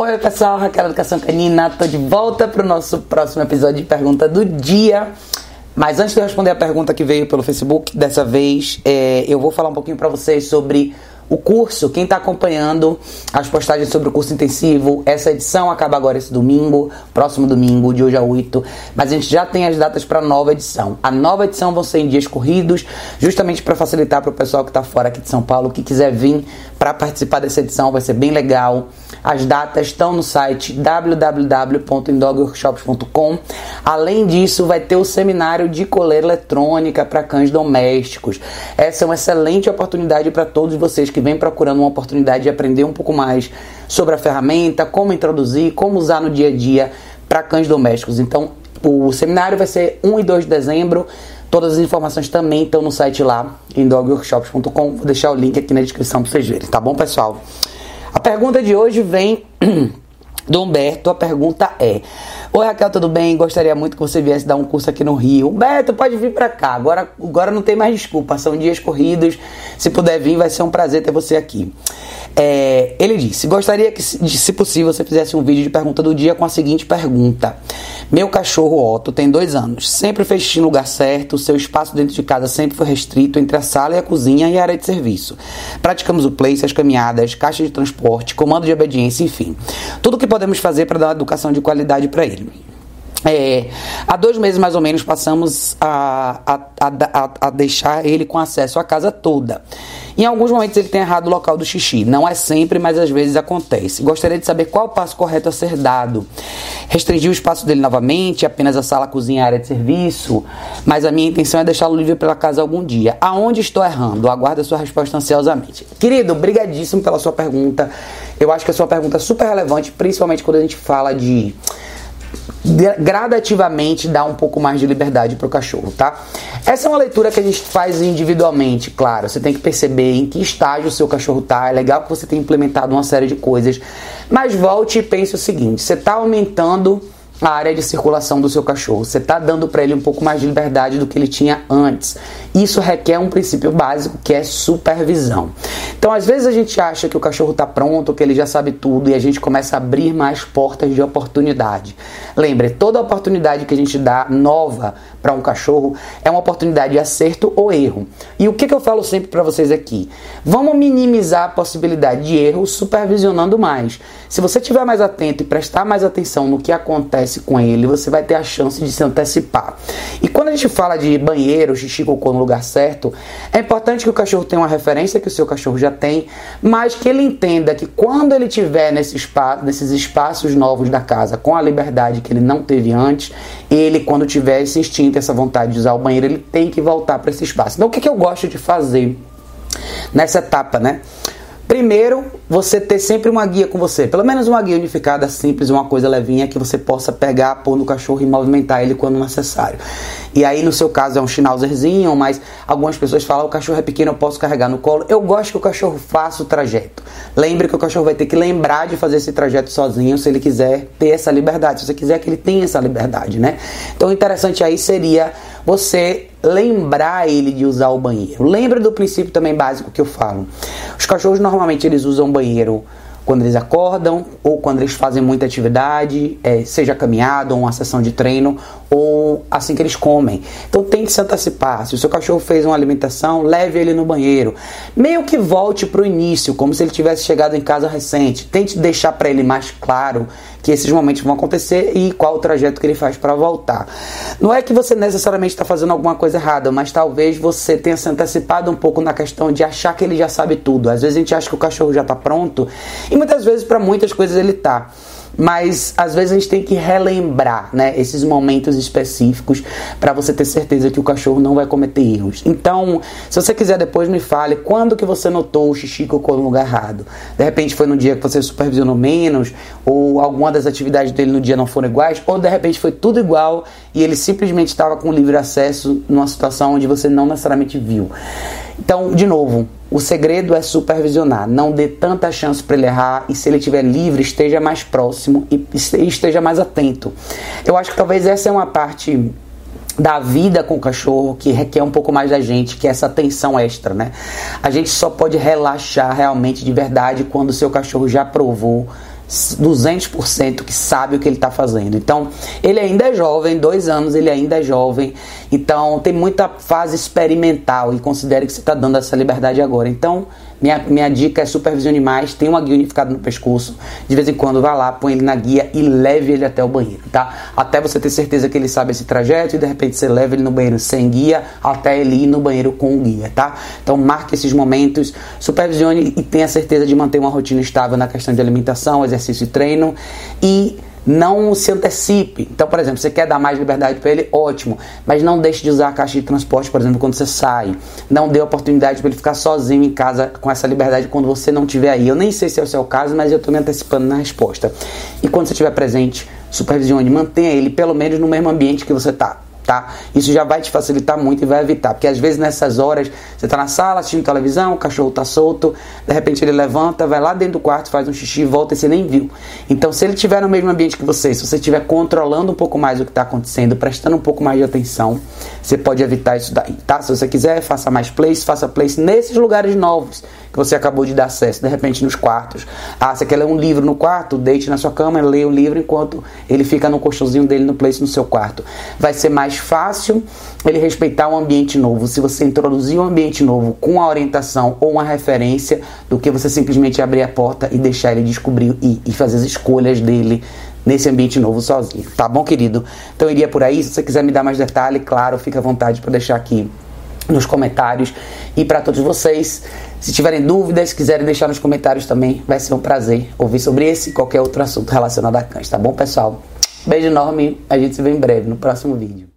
Oi pessoal, Raquel Educação Canina, tô de volta para o nosso próximo episódio de Pergunta do Dia. Mas antes de eu responder a pergunta que veio pelo Facebook, dessa vez é, eu vou falar um pouquinho para vocês sobre o curso, quem está acompanhando as postagens sobre o curso intensivo, essa edição acaba agora esse domingo, próximo domingo, de hoje a 8, mas a gente já tem as datas para a nova edição. A nova edição vão ser em dias corridos, justamente para facilitar para o pessoal que está fora aqui de São Paulo, que quiser vir para participar dessa edição, vai ser bem legal. As datas estão no site www.indogworkshops.com. Além disso, vai ter o seminário de coleira eletrônica para cães domésticos. Essa é uma excelente oportunidade para todos vocês que que vem procurando uma oportunidade de aprender um pouco mais sobre a ferramenta, como introduzir, como usar no dia a dia para cães domésticos. Então, o seminário vai ser 1 e 2 de dezembro. Todas as informações também estão no site lá, em dogworkshops.com. Vou deixar o link aqui na descrição para vocês verem, tá bom, pessoal? A pergunta de hoje vem do Humberto. A pergunta é: Oi Raquel, tudo bem? Gostaria muito que você viesse dar um curso aqui no Rio. Humberto, pode vir para cá. Agora, agora não tem mais desculpa, são dias corridos. Se puder vir, vai ser um prazer ter você aqui. É, ele disse: Gostaria que, se possível, você fizesse um vídeo de pergunta do dia com a seguinte pergunta: Meu cachorro Otto tem dois anos, sempre fez xixi no lugar certo, seu espaço dentro de casa sempre foi restrito entre a sala e a cozinha e a área de serviço. Praticamos o place, as caminhadas, caixa de transporte, comando de obediência, enfim. Tudo o que podemos fazer para dar uma educação de qualidade para ele. É, há dois meses mais ou menos passamos a, a, a, a, deixar ele com acesso à casa toda. Em alguns momentos ele tem errado o local do xixi. Não é sempre, mas às vezes acontece. Gostaria de saber qual o passo correto a ser dado. Restringir o espaço dele novamente, apenas a sala, a cozinha, a área de serviço. Mas a minha intenção é deixá-lo livre pela casa algum dia. Aonde estou errando? Aguardo a sua resposta ansiosamente. Querido, brigadíssimo pela sua pergunta. Eu acho que a sua pergunta é super relevante, principalmente quando a gente fala de gradativamente dar um pouco mais de liberdade para o cachorro, tá? Essa é uma leitura que a gente faz individualmente, claro. Você tem que perceber em que estágio o seu cachorro tá. É legal que você tenha implementado uma série de coisas, mas volte e pense o seguinte: você está aumentando a área de circulação do seu cachorro. Você está dando para ele um pouco mais de liberdade do que ele tinha antes. Isso requer um princípio básico que é supervisão. Então, às vezes a gente acha que o cachorro está pronto, que ele já sabe tudo e a gente começa a abrir mais portas de oportunidade. Lembre, toda oportunidade que a gente dá nova para um cachorro é uma oportunidade de acerto ou erro. E o que, que eu falo sempre para vocês aqui? Vamos minimizar a possibilidade de erro supervisionando mais. Se você estiver mais atento e prestar mais atenção no que acontece com ele, você vai ter a chance de se antecipar. E quando a gente fala de banheiro, xixi, cocô no lugar certo, é importante que o cachorro tenha uma referência que o seu cachorro já tem, mas que ele entenda que quando ele tiver nesse espaço, nesses espaços novos da casa, com a liberdade que ele não teve antes, ele, quando tiver esse instinto, essa vontade de usar o banheiro, ele tem que voltar para esse espaço. Então, o que, que eu gosto de fazer nessa etapa, né? Primeiro, você ter sempre uma guia com você, pelo menos uma guia unificada, simples, uma coisa levinha que você possa pegar, pôr no cachorro e movimentar ele quando necessário. E aí, no seu caso, é um schnauzerzinho, mas algumas pessoas falam: o cachorro é pequeno, eu posso carregar no colo. Eu gosto que o cachorro faça o trajeto. Lembre que o cachorro vai ter que lembrar de fazer esse trajeto sozinho se ele quiser ter essa liberdade, se você quiser que ele tenha essa liberdade, né? Então, interessante aí seria você lembrar ele de usar o banheiro. Lembra do princípio também básico que eu falo. Os cachorros normalmente eles usam banheiro quando eles acordam ou quando eles fazem muita atividade, é, seja caminhada ou uma sessão de treino, ou assim que eles comem. Então tente se antecipar. Se o seu cachorro fez uma alimentação, leve ele no banheiro. Meio que volte para o início, como se ele tivesse chegado em casa recente. Tente deixar para ele mais claro que esses momentos vão acontecer e qual o trajeto que ele faz para voltar. Não é que você necessariamente está fazendo alguma coisa errada, mas talvez você tenha se antecipado um pouco na questão de achar que ele já sabe tudo. Às vezes a gente acha que o cachorro já está pronto e muitas vezes para muitas coisas ele está mas às vezes a gente tem que relembrar, né, esses momentos específicos para você ter certeza que o cachorro não vai cometer erros. Então, se você quiser depois me fale quando que você notou o xixi cocô no lugar errado. De repente foi no dia que você supervisionou menos, ou alguma das atividades dele no dia não foram iguais, ou de repente foi tudo igual e ele simplesmente estava com livre acesso numa situação onde você não necessariamente viu. Então, de novo, o segredo é supervisionar, não dê tanta chance para ele errar e se ele estiver livre, esteja mais próximo e esteja mais atento. Eu acho que talvez essa é uma parte da vida com o cachorro que requer um pouco mais da gente, que é essa atenção extra, né? A gente só pode relaxar realmente de verdade quando o seu cachorro já provou 200% que sabe o que ele está fazendo. Então, ele ainda é jovem, dois anos, ele ainda é jovem. Então, tem muita fase experimental e considere que você está dando essa liberdade agora. Então, minha, minha dica é supervisione mais, tem uma guia unificada no pescoço. De vez em quando vá lá, põe ele na guia e leve ele até o banheiro, tá? Até você ter certeza que ele sabe esse trajeto e de repente você leva ele no banheiro sem guia até ele ir no banheiro com o guia, tá? Então marque esses momentos, supervisione e tenha certeza de manter uma rotina estável na questão de alimentação, exercício e treino e não se antecipe. Então, por exemplo, você quer dar mais liberdade para ele, ótimo, mas não deixe de usar a caixa de transporte, por exemplo, quando você sai. Não dê oportunidade para ele ficar sozinho em casa com essa liberdade quando você não estiver aí. Eu nem sei se é o seu caso, mas eu estou me antecipando na resposta. E quando você estiver presente, supervisione, mantenha ele pelo menos no mesmo ambiente que você está tá? Isso já vai te facilitar muito e vai evitar, porque às vezes nessas horas você está na sala assistindo televisão, o cachorro está solto, de repente ele levanta, vai lá dentro do quarto, faz um xixi, volta e você nem viu. Então, se ele estiver no mesmo ambiente que você, se você estiver controlando um pouco mais o que está acontecendo, prestando um pouco mais de atenção, você pode evitar isso daí, tá? Se você quiser, faça mais place, faça place nesses lugares novos que você acabou de dar acesso, de repente nos quartos. Ah, você quer ler um livro no quarto? Deite na sua cama, leia o livro enquanto ele fica no colchãozinho dele no place no seu quarto. Vai ser mais fácil ele respeitar um ambiente novo se você introduzir um ambiente novo com a orientação ou uma referência do que você simplesmente abrir a porta e deixar ele descobrir e, e fazer as escolhas dele nesse ambiente novo sozinho. Tá bom, querido? Então iria por aí. Se você quiser me dar mais detalhe, claro, fica à vontade para deixar aqui nos comentários e para todos vocês. Se tiverem dúvidas, quiserem deixar nos comentários também, vai ser um prazer ouvir sobre esse e qualquer outro assunto relacionado a cães, tá bom, pessoal? Beijo enorme, a gente se vê em breve no próximo vídeo.